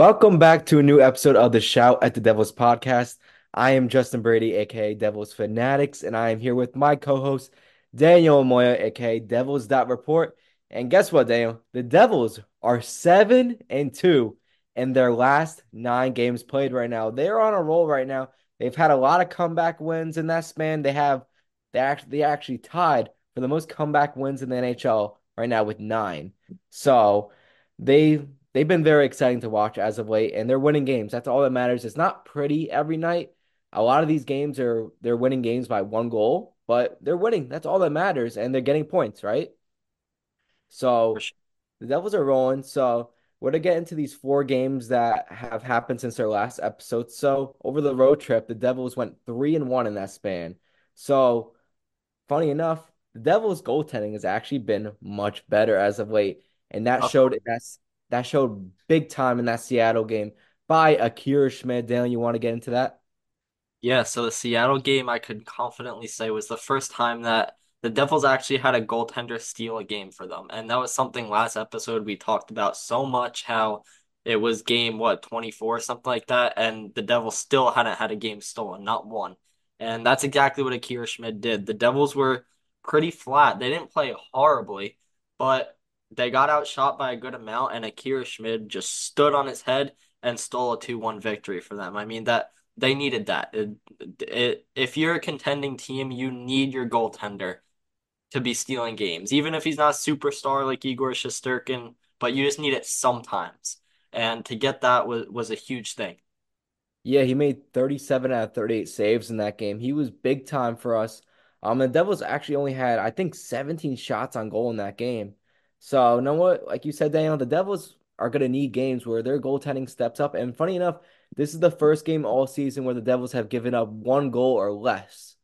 Welcome back to a new episode of the Shout at the Devils podcast. I am Justin Brady, aka Devils Fanatics, and I am here with my co-host Daniel Amoia, aka Devils Report. And guess what, Daniel? The Devils are seven and two in their last nine games played right now. They're on a roll right now. They've had a lot of comeback wins in that span. They have they actually they actually tied for the most comeback wins in the NHL right now with nine. So they they've been very exciting to watch as of late, and they're winning games. That's all that matters. It's not pretty every night. A lot of these games are they're winning games by one goal, but they're winning. That's all that matters, and they're getting points, right? So the Devils are rolling. So we're gonna get into these four games that have happened since our last episode. So over the road trip, the Devils went three and one in that span. So funny enough, the Devils' goaltending has actually been much better as of late, and that showed that's that showed big time in that Seattle game by Akira Schmid. Daniel, you want to get into that? Yeah, so the Seattle game I could confidently say was the first time that the Devils actually had a goaltender steal a game for them. And that was something last episode we talked about so much how it was game what 24 something like that and the Devils still hadn't had a game stolen, not one. And that's exactly what Akira Schmid did. The Devils were pretty flat. They didn't play horribly, but they got outshot by a good amount and Akira Schmid just stood on his head and stole a 2-1 victory for them. I mean that they needed that. It, it, if you're a contending team, you need your goaltender to be stealing games, even if he's not a superstar like Igor Shesterkin, but you just need it sometimes. And to get that was, was a huge thing. Yeah, he made 37 out of 38 saves in that game. He was big time for us. Um, the Devils actually only had, I think, 17 shots on goal in that game. So, you know what? Like you said, Daniel, the Devils are going to need games where their goaltending steps up. And funny enough, this is the first game all season where the Devils have given up one goal or less.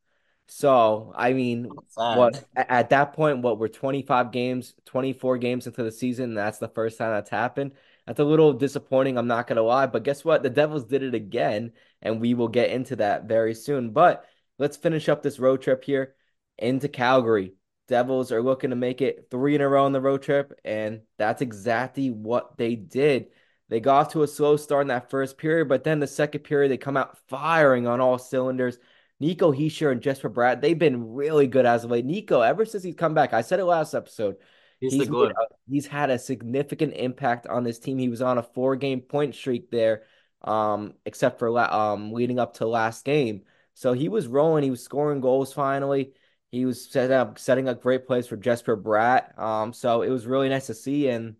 So, I mean, what at that point, what we're 25 games, 24 games into the season, that's the first time that's happened. That's a little disappointing, I'm not gonna lie. But guess what? The Devils did it again, and we will get into that very soon. But let's finish up this road trip here into Calgary. Devils are looking to make it three in a row on the road trip, and that's exactly what they did. They got off to a slow start in that first period, but then the second period, they come out firing on all cylinders. Nico Hischier and Jesper Bratt, they've been really good as of late. Nico, ever since he's come back, I said it last episode, He's the he's made he's had a significant impact on this team. He was on a four game point streak there, um, except for um leading up to last game. So he was rolling. He was scoring goals finally. He was setting up setting up great plays for Jesper Bratt. Um, so it was really nice to see. And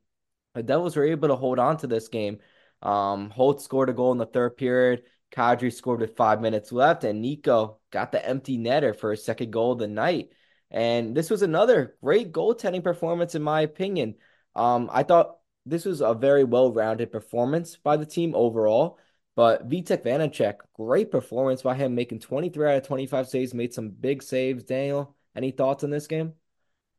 the Devils were able to hold on to this game. Um, Holtz scored a goal in the third period. Kadri scored with five minutes left, and Nico got the empty netter for his second goal of the night. And this was another great goaltending performance, in my opinion. Um, I thought this was a very well-rounded performance by the team overall. But Vitek Vanecek, great performance by him, making 23 out of 25 saves, made some big saves. Daniel, any thoughts on this game?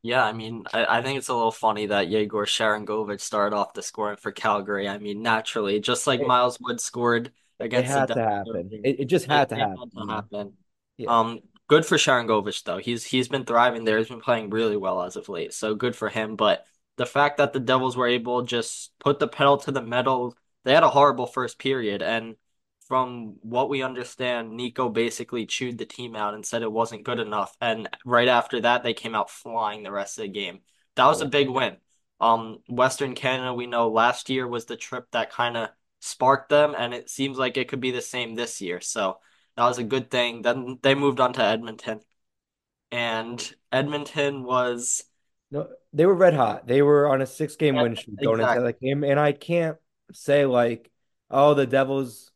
Yeah, I mean, I, I think it's a little funny that Yegor Sharangovich started off the scoring for Calgary. I mean, naturally, just like It, Miles Wood scored it against the had to Devils, happen. It, it just it, had to it happen, had to happen. Yeah. Um, good for Sharangovich though. He's he's been thriving there. He's been playing really well as of late. So good for him. But the fact that the Devils were able to just put the pedal to the metal, they had a horrible first period, and from what we understand, Nico basically chewed the team out and said it wasn't good enough. And right after that, they came out flying the rest of the game. That was a big win. Um, Western Canada, we know last year was the trip that kind of sparked them, and it seems like it could be the same this year. So that was a good thing. Then they moved on to Edmonton, and Edmonton was No, they were red hot. They were on a six game win streak going into that game. And I can't say like, oh, the Devils,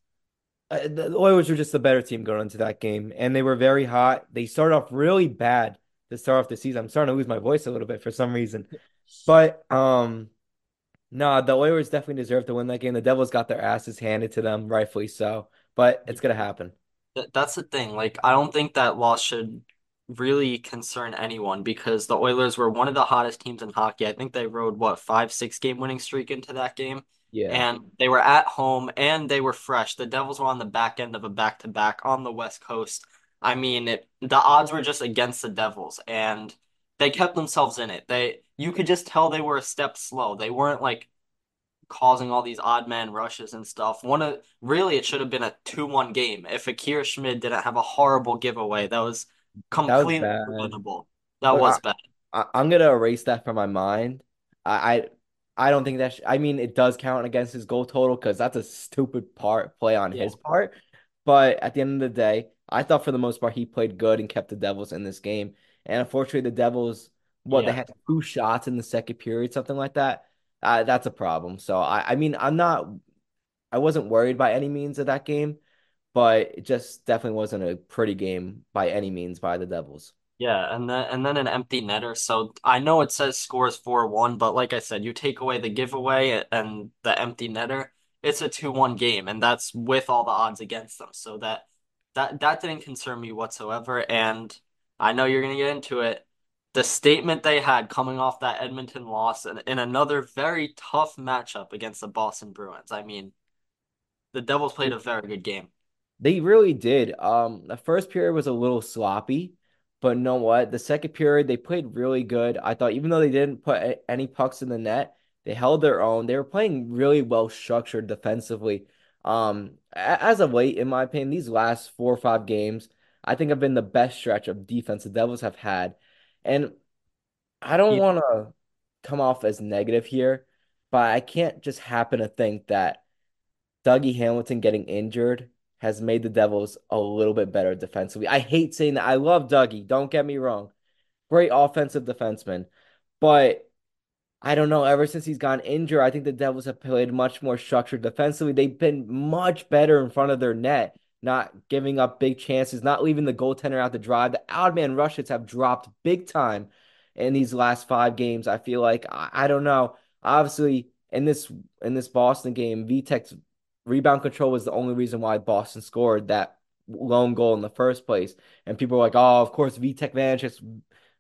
uh, the Oilers were just the better team going into that game. And they were very hot. They started off really bad to start off the season. I'm starting to lose my voice a little bit for some reason. But um, no, the Oilers definitely deserve to win that game. The Devils got their asses handed to them, rightfully so. But it's gonna happen. That's the thing. Like, I don't think that loss should really concern anyone because the Oilers were one of the hottest teams in hockey. I think they rode what five, six game winning streak into that game, Yeah. and they were at home and they were fresh. The Devils were on the back end of a back to back on the West Coast. I mean, it the odds were just against the Devils, and they kept themselves in it. They you could just tell they were a step slow. They weren't like causing all these odd man rushes and stuff. One of really it should have been a 2-1 game if Akira Schmid didn't have a horrible giveaway. That was That was completely bad. That Look, I, was bad. I I'm gonna erase that from my mind. I I, I don't think that sh I mean it does count against his goal total because that's a stupid part play on Yeah. his part. But at the end of the day, I thought for the most part he played good and kept the Devils in this game. And unfortunately, the Devils, what they had two shots in the second period, something like that. Uh, that's a problem. So I I mean I'm not I wasn't worried by any means of that game, but it just definitely wasn't a pretty game by any means by the Devils. Yeah, and then and then an empty netter. So I know it says scores 4-1, but like I said, you take away the giveaway and the empty netter, it's a 2-1 game, and that's with all the odds against them. So that that that didn't concern me whatsoever. And I know you're gonna get into it. The statement they had coming off that Edmonton loss and in another very tough matchup against the Boston Bruins. I mean, the Devils played a very good game. They really did. Um, the first period was a little sloppy, but you know what? The second period they played really good. I thought even though they didn't put any pucks in the net, they held their own. They were playing really well structured defensively. Um, as of late, in my opinion, these last four or five games, I think have been the best stretch of defense the Devils have had. And I don't Yeah, want to come off as negative here, but I can't just happen to think that Dougie Hamilton getting injured has made the Devils a little bit better defensively. I hate saying that. I love Dougie. Don't get me wrong. Great offensive defenseman. But I don't know. Ever since he's gone injured, I think the Devils have played much more structured defensively. They've been much better in front of their net, not giving up big chances, not leaving the goaltender out to drive. The odd man rushes have dropped big time in these last five games. I feel like I, I don't know. Obviously, in this in this Boston game, Vitek's rebound control was the only reason why Boston scored that lone goal in the first place. And people were like, "Oh, of course, Vitek Vanecek's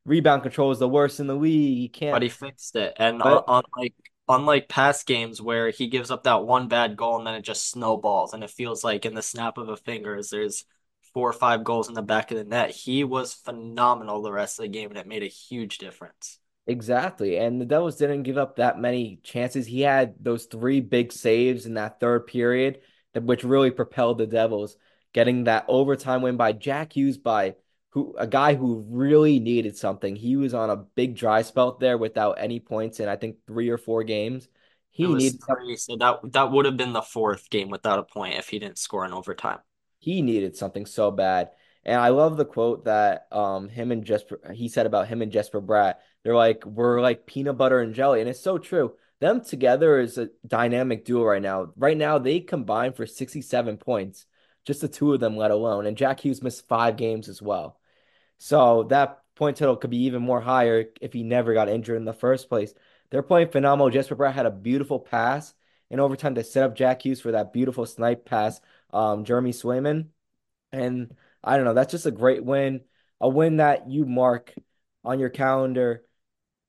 rebound control is the worst in the league. He can't." but he fixed it. And But unlike unlike past games where he gives up that one bad goal and then it just snowballs and it feels like in the snap of a fingers there's four or five goals in the back of the net. He was phenomenal the rest of the game and it made a huge difference. Exactly. And the Devils didn't give up that many chances. He had those three big saves in that third period, that which really propelled the Devils, getting that overtime win by Jack Hughes by who a guy who really needed something. He was on a big dry spell there without any points in I think three or four games. He needed three, so that that would have been the fourth game without a point if he didn't score in overtime. He needed something so bad. And I love the quote that um him and Jesper he said about him and Jesper Bratt. They're like we're like peanut butter and jelly, and it's so true. Them together is a dynamic duo right now. Right now they combine for 67 points, just the two of them, let alone. And Jack Hughes missed five games as well. So that point total could be even more higher if he never got injured in the first place. They're playing phenomenal. Jesper Bratt had a beautiful pass in overtime to set up Jack Hughes for that beautiful snipe pass. Um, Jeremy Swayman. And I don't know, that's just a great win, a win that you mark on your calendar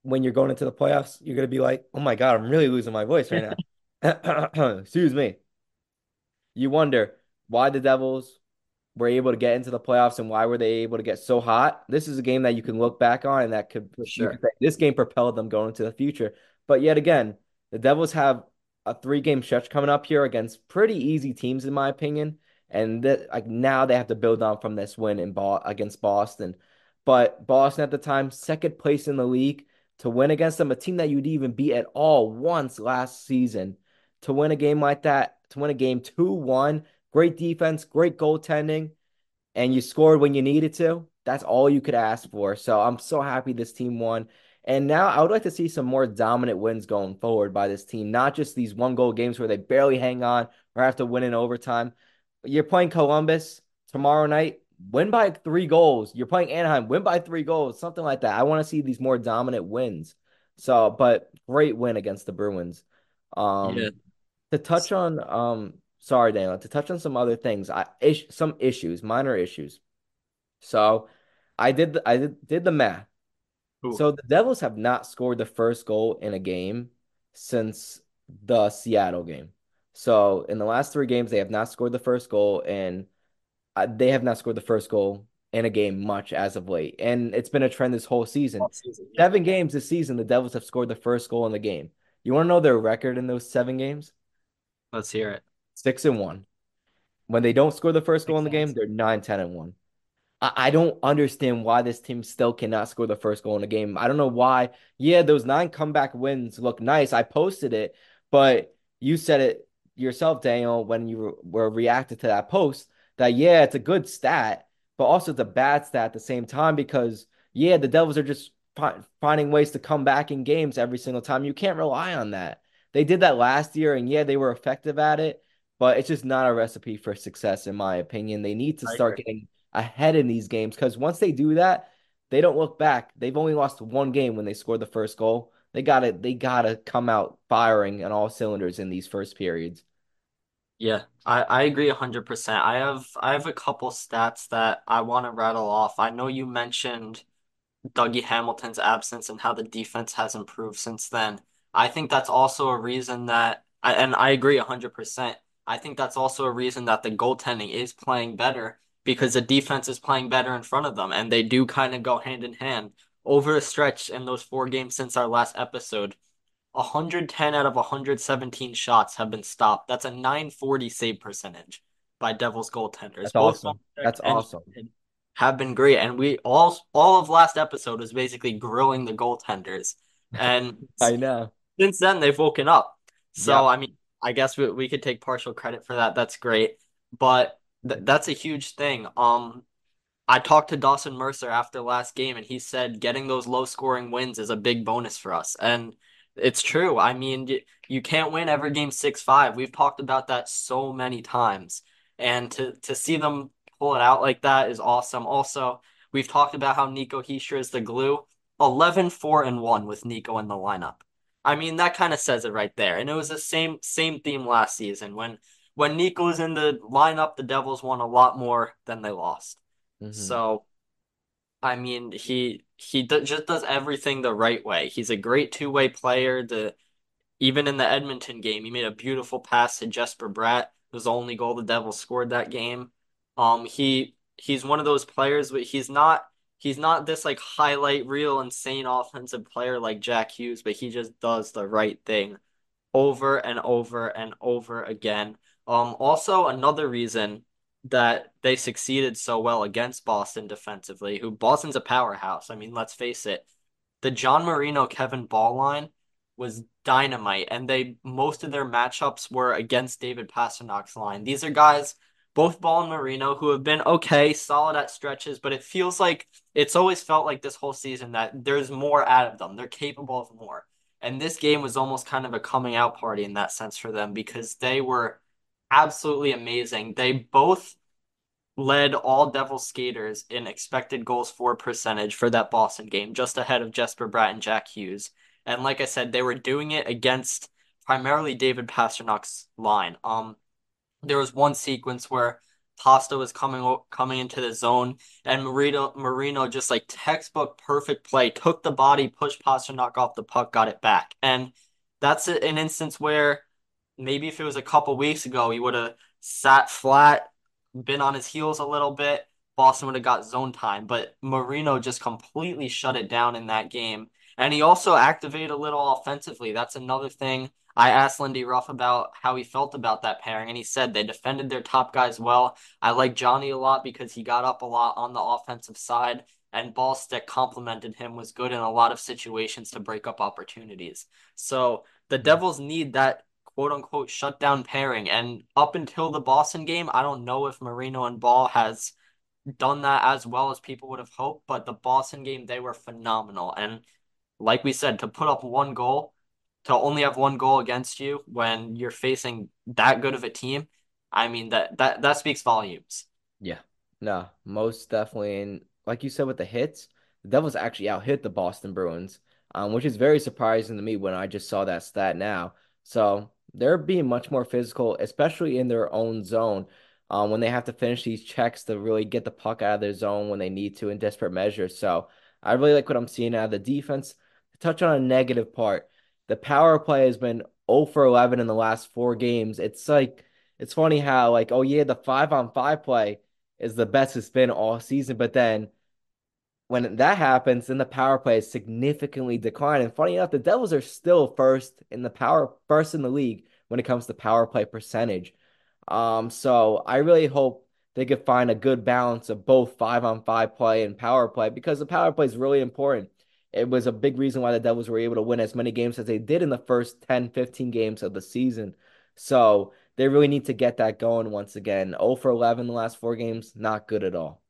when you're going into the playoffs. You're going to be like, oh my God, I'm really losing my voice right now. Excuse me. You wonder why the Devils were able to get into the playoffs and why were they able to get so hot. This is a game that you can look back on and that could For you could this game propelled them going into the future. But yet again, the Devils have a three game stretch coming up here against pretty easy teams in my opinion. And that like now they have to build on from this win in Bo against Boston. But Boston at the time, second place in the league, to win against them, a team that you'd even beat at all once last season, to win a game like that, to win a game 2-1, great defense, great goaltending and you scored when you needed to. That's all you could ask for. So I'm so happy this team won. And now I would like to see some more dominant wins going forward by this team, not just these one goal games where they barely hang on or have to win in overtime. You're playing Columbus tomorrow night, win by three goals. You're playing Anaheim, win by three goals, something like that. I want to see these more dominant wins. So, but great win against the Bruins. Yeah. Um, to touch on um sorry Daniel to touch on some other things I ish, some issues minor issues so I did the, I did, did the math Ooh. so the Devils have not scored the first goal in a game since the Seattle game so in the last three games they have not scored the first goal and uh, they have not scored the first goal in a game much as of late and it's been a trend this whole season Off season, yeah. seven games this season the Devils have scored the first goal in the game You want to know their record in those seven games? Let's hear it. Six and one. When they don't score the first goal Makes in the game, they're nine, ten, and one. I, I don't understand why this team still cannot score the first goal in a game. I don't know why. Yeah, those nine comeback wins look nice. I posted it, but you said it yourself, Daniel, when you were reacted to that post that yeah, it's a good stat, but also it's a bad stat at the same time because yeah, the Devils are just fi- finding ways to come back in games every single time. You can't rely on that. They did that last year, and yeah, they were effective at it, but it's just not a recipe for success, in my opinion. They need to start getting ahead in these games because once they do that, they don't look back. They've only lost one game when they scored the first goal. They gotta they gotta come out firing on all cylinders in these first periods. Yeah, I, I agree 100%. I have I have a couple stats that I want to rattle off. I know you mentioned Dougie Hamilton's absence and how the defense has improved since then. I think that's also a reason that, and I agree 100%. I think that's also a reason that the goaltending is playing better because the defense is playing better in front of them, and they do kind of go hand in hand. Over a stretch in those four games since our last episode, 110 out of 117 shots have been stopped. That's a 940 save percentage by Devils goaltenders. That's Both awesome. That's awesome. Have been great, and we all all of last episode was basically grilling the goaltenders, and I know. since then they've woken up. So Yep. I mean, I guess we we could take partial credit for that. That's great, but th that's a huge thing. Um, I talked to Dawson Mercer after last game, and he said getting those low scoring wins is a big bonus for us. And it's true. I mean, you, can't win every game 6-5. We've talked about that so many times. And to, to see them pull it out like that is awesome. Also, we've talked about how Nico Hischier is the glue. 11 4 and 1 with Nico in the lineup. I mean, that kind of says it right there. And it was the same same theme last season when when Nico was in the lineup, the Devils won a lot more than they lost. hmm So, I mean, he he just does everything the right way. He's a great two-way player. The even in the Edmonton game, he made a beautiful pass to Jesper Bratt. It was the only goal the Devils scored that game. Um, he he's one of those players, but he's not he's not this like highlight real insane offensive player like Jack Hughes, but he just does the right thing over and over and over again. Um, also another reason that they succeeded so well against Boston defensively, who Boston's a powerhouse. I mean, let's face it, the John Marino Kevin Bahl line was dynamite, and they most of their matchups were against David Pastrnak's line. These are guys, both Bahl and Marino, who have been okay, solid at stretches, but it feels like it's always felt like this whole season that there's more out of them. They're capable of more. And this game was almost kind of a coming out party in that sense for them because they were absolutely amazing. They both led all Devil skaters in expected goals for percentage for that Boston game, just ahead of Jesper Bratt and Jack Hughes. And like I said, they were doing it against primarily David Pastrnak's line. Um, there was one sequence where Pasta was coming coming into the zone, and Marino Marino just like textbook perfect play, took the body, pushed Pasternak off the puck, got it back, and that's an instance where maybe if it was a couple weeks ago, he would have sat flat, been on his heels a little bit. Boston would have got zone time, but Marino just completely shut it down in that game. And he also activated a little offensively. That's another thing. I asked Lindy Ruff about how he felt about that pairing, and he said they defended their top guys well. I like Johnny a lot because he got up a lot on the offensive side, and ball stick complimented him, was good in a lot of situations to break up opportunities. So the hmm. Devils need that quote unquote shutdown pairing. And up until the Boston game, I don't know if Marino and Bahl has done that as well as people would have hoped, but the Boston game, they were phenomenal. And like we said, to put up one goal, to only have one goal against you when you're facing that good of a team, I mean that that that speaks volumes. Yeah. No, most definitely. And like you said with the hits, the Devils actually out hit the Boston Bruins, um, which is very surprising to me when I just saw that stat now. So they're being much more physical, especially in their own zone, um, when they have to finish these checks to really get the puck out of their zone when they need to in desperate measures. So I really like what I'm seeing out of the defense. To touch on a negative part, the power play has been 0 for 11 in the last four games. It's like it's funny how like, oh yeah, the five on five play is the best it's been all season. But then when that happens, then the power play is significantly declined. And funny enough, the Devils are still first in the power, first in the league when it comes to power play percentage. Um, so I really hope they could find a good balance of both five on five play and power play because the power play is really important. It was a big reason why the Devils were able to win as many games as they did in the first 10, 15 games of the season. So they really need to get that going once again. 0 for 11 the last four games, not good at all.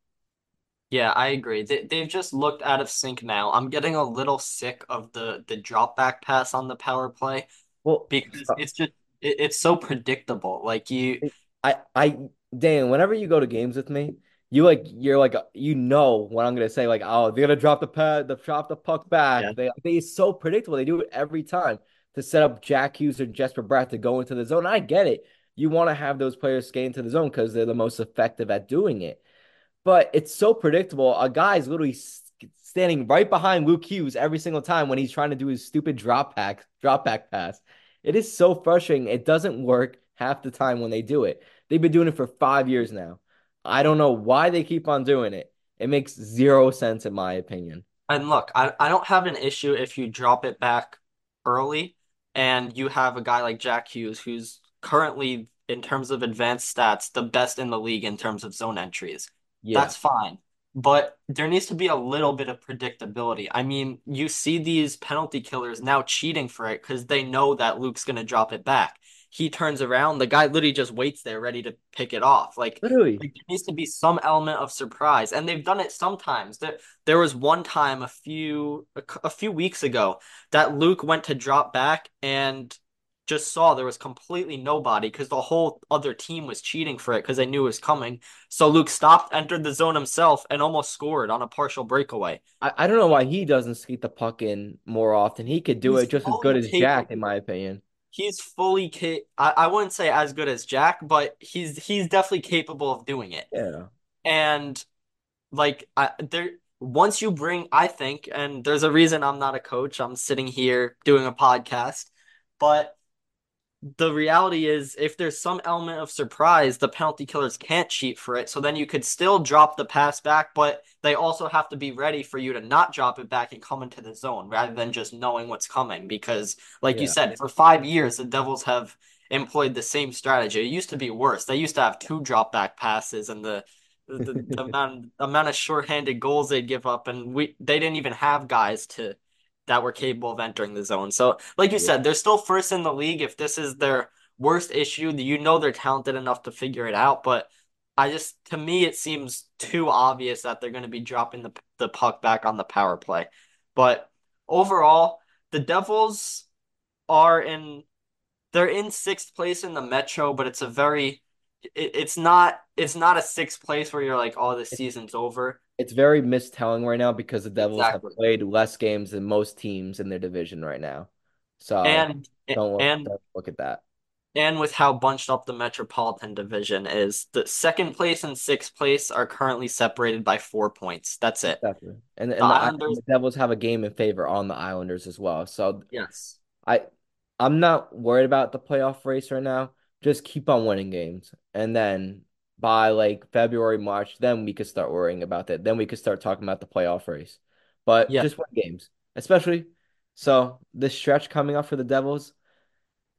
Yeah, I agree. They, they've just looked out of sync now. I'm getting a little sick of the the drop back pass on the power play Well, because uh, it's just it, it's so predictable. Like you, I, I, Dan, whenever you go to games with me, you like, you're like, you know what I'm gonna say. Like, oh, they're gonna drop the pad, the drop the puck back. yeah, They, they, it's so predictable. They do it every time to set up Jack Hughes or Jesper Bratt to go into the zone. I get it. You want to have those players skate into the zone because they're the most effective at doing it but it's so predictable. A guy's literally standing right behind Luke Hughes every single time when he's trying to do his stupid drop back drop back pass. It is so frustrating. It doesn't work half the time when they do it. They've been doing it for five years now. I don't know why they keep on doing it. It makes zero sense in my opinion. and look, I I don't have an issue if you drop it back early and you have a guy like Jack Hughes who's currently in terms of advanced stats the best in the league in terms of zone entries. Yeah. That's fine. But there needs to be a little bit of predictability. I mean, you see these penalty killers now cheating for it because they know that Luke's going to drop it back. He turns around, the guy literally just waits there ready to pick it off. Like, Literally. like there needs to be some element of surprise. And they've done it sometimes. There, there was one time a few a, a few weeks ago that Luke went to drop back and just saw there was completely nobody because the whole other team was cheating for it because they knew it was coming. So Luke stopped, entered the zone himself, and almost scored on a partial breakaway. I, I don't know why he doesn't skate the puck in more often. He could do He's it just as good as Jack, in my opinion. He's fully ca- I, I wouldn't say as good as Jack, but he's he's definitely capable of doing it. Yeah. And like I there once you bring I think, and there's a reason I'm not a coach, I'm sitting here doing a podcast, but the reality is if there's some element of surprise, the penalty killers can't cheat for it. So then you could still drop the pass back, but they also have to be ready for you to not drop it back and come into the zone rather than just knowing what's coming. Because, like you said, for five years, the Devils have employed the same strategy. It used to be worse. They used to have two drop back passes and the the, the amount amount of shorthanded goals they'd give up, and we they didn't even have guys to that were capable of entering the zone. So, like you Yeah. said, they're still first in the league. If this is their worst issue, you know they're talented enough to figure it out. But I just, to me, it seems too obvious that they're going to be dropping the the puck back on the power play. But overall, the Devils are in they're in sixth place in the Metro, but it's a very it, it's not it's not a sixth place where you're like, oh, the season's over. It's very mistelling right now because the Devils have played less games than most teams in their division right now. So And don't look and don't look at that. and with how bunched up the Metropolitan Division is, the second place and sixth place are currently separated by four points. That's it. The and the, and Islanders, the Devils have a game in favor on the Islanders as well. So yes. I I'm not worried about the playoff race right now. Just keep on winning games. And then by like February, March, then we could start worrying about that. Then we could start talking about the playoff race. But Yeah. just win games. Especially so this stretch coming up for the Devils.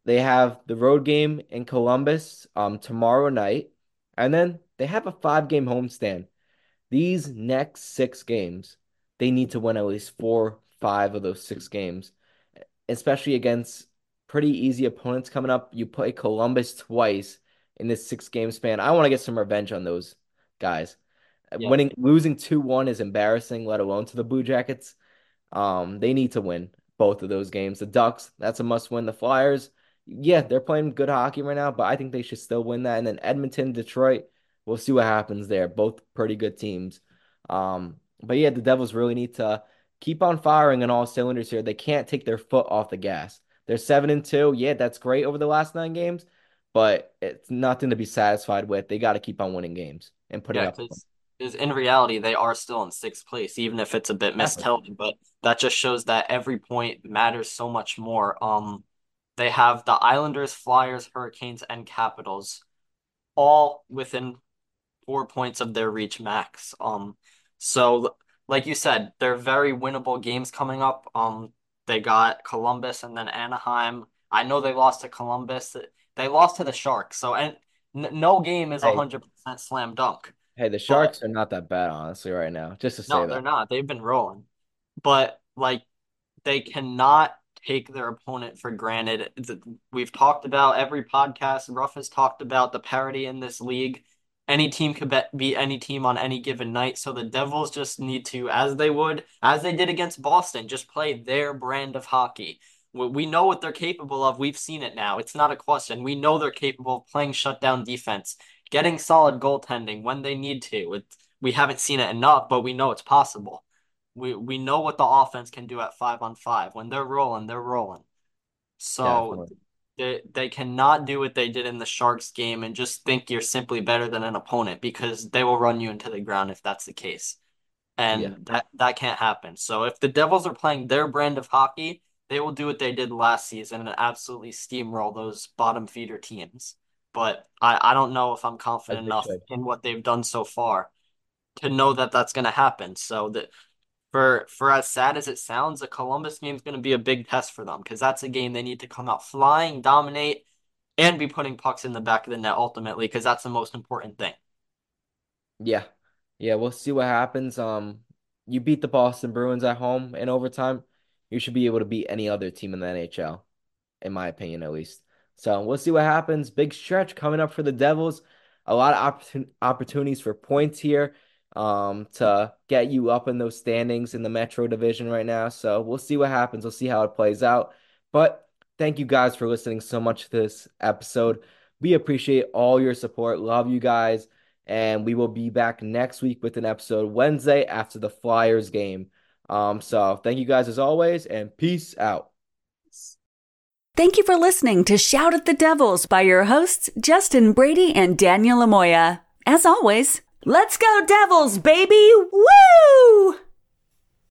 They have the road game in Columbus um tomorrow night, and then they have a five game homestand. These next six games, they need to win at least four, five of those six games, especially against pretty easy opponents coming up. You play Columbus twice in this six game span. I want to get some revenge on those guys. Yeah. Winning, losing 2-1 is embarrassing, let alone to the Blue Jackets. Um, they need to win both of those games. The Ducks, that's a must win. The Flyers, yeah, they're playing good hockey right now, but I think they should still win that. And then Edmonton, Detroit, we'll see what happens there. Both pretty good teams. Um, but yeah, the Devils really need to keep on firing on all cylinders here. They can't take their foot off the gas. They're seven and two. Yeah, that's great over the last nine games, but it's nothing to be satisfied with. They got to keep on winning games and putting Yeah, up. because in reality, they are still in sixth place, even if it's a bit mistelling. But that just shows that every point matters so much more. Um, they have the Islanders, Flyers, Hurricanes, and Capitals all within four points of their reach max. Um, so like you said, they're very winnable games coming up. Um, they got Columbus and then Anaheim. I know they lost to Columbus. They lost to the Sharks. So and no game is Hey, 100% slam dunk. hey, the But Sharks are not that bad, honestly, right now. Just to say no, they're not. They've been rolling. But like they cannot take their opponent for granted. We've talked about every podcast. Ruff has talked about the parity in this league. Any team could beat any team on any given night. So the Devils just need to, as they would, as they did against Boston, just play their brand of hockey. We know what they're capable of. We've seen it now. It's not a question. We know they're capable of playing shutdown defense, getting solid goaltending when they need to. It, we haven't seen it enough, but we know it's possible. We we know what the offense can do at five on five. When they're rolling, they're rolling. So Definitely. they they cannot do what they did in the Sharks game and just think you're simply better than an opponent because they will run you into the ground if that's the case. Yeah, And that that can't happen. So if the Devils are playing their brand of hockey, they will do what they did last season and absolutely steamroll those bottom feeder teams. But I, I don't know if I'm confident enough should. in what they've done so far to know that that's going to happen. So that for for as sad as it sounds, the Columbus game is going to be a big test for them because that's a game they need to come out flying, dominate, and be putting pucks in the back of the net ultimately because that's the most important thing. Yeah. Yeah, we'll see what happens. Um, you beat the Boston Bruins at home in overtime. You should be able to beat any other team in the NHL, in my opinion, at least. So we'll see what happens. Big stretch coming up for the Devils. A lot of opportun opportunities for points here, um, to get you up in those standings in the Metro Division right now. So we'll see what happens. We'll see how it plays out. But thank you guys for listening so much to this episode. We appreciate all your support. Love you guys. And we will be back next week with an episode Wednesday after the Flyers game. Um, so thank you guys as always, and peace out. Thank you for listening to Shout at the Devils by your hosts, Justin Brady and Daniel Amoia. As always, let's go Devils, baby! Woo!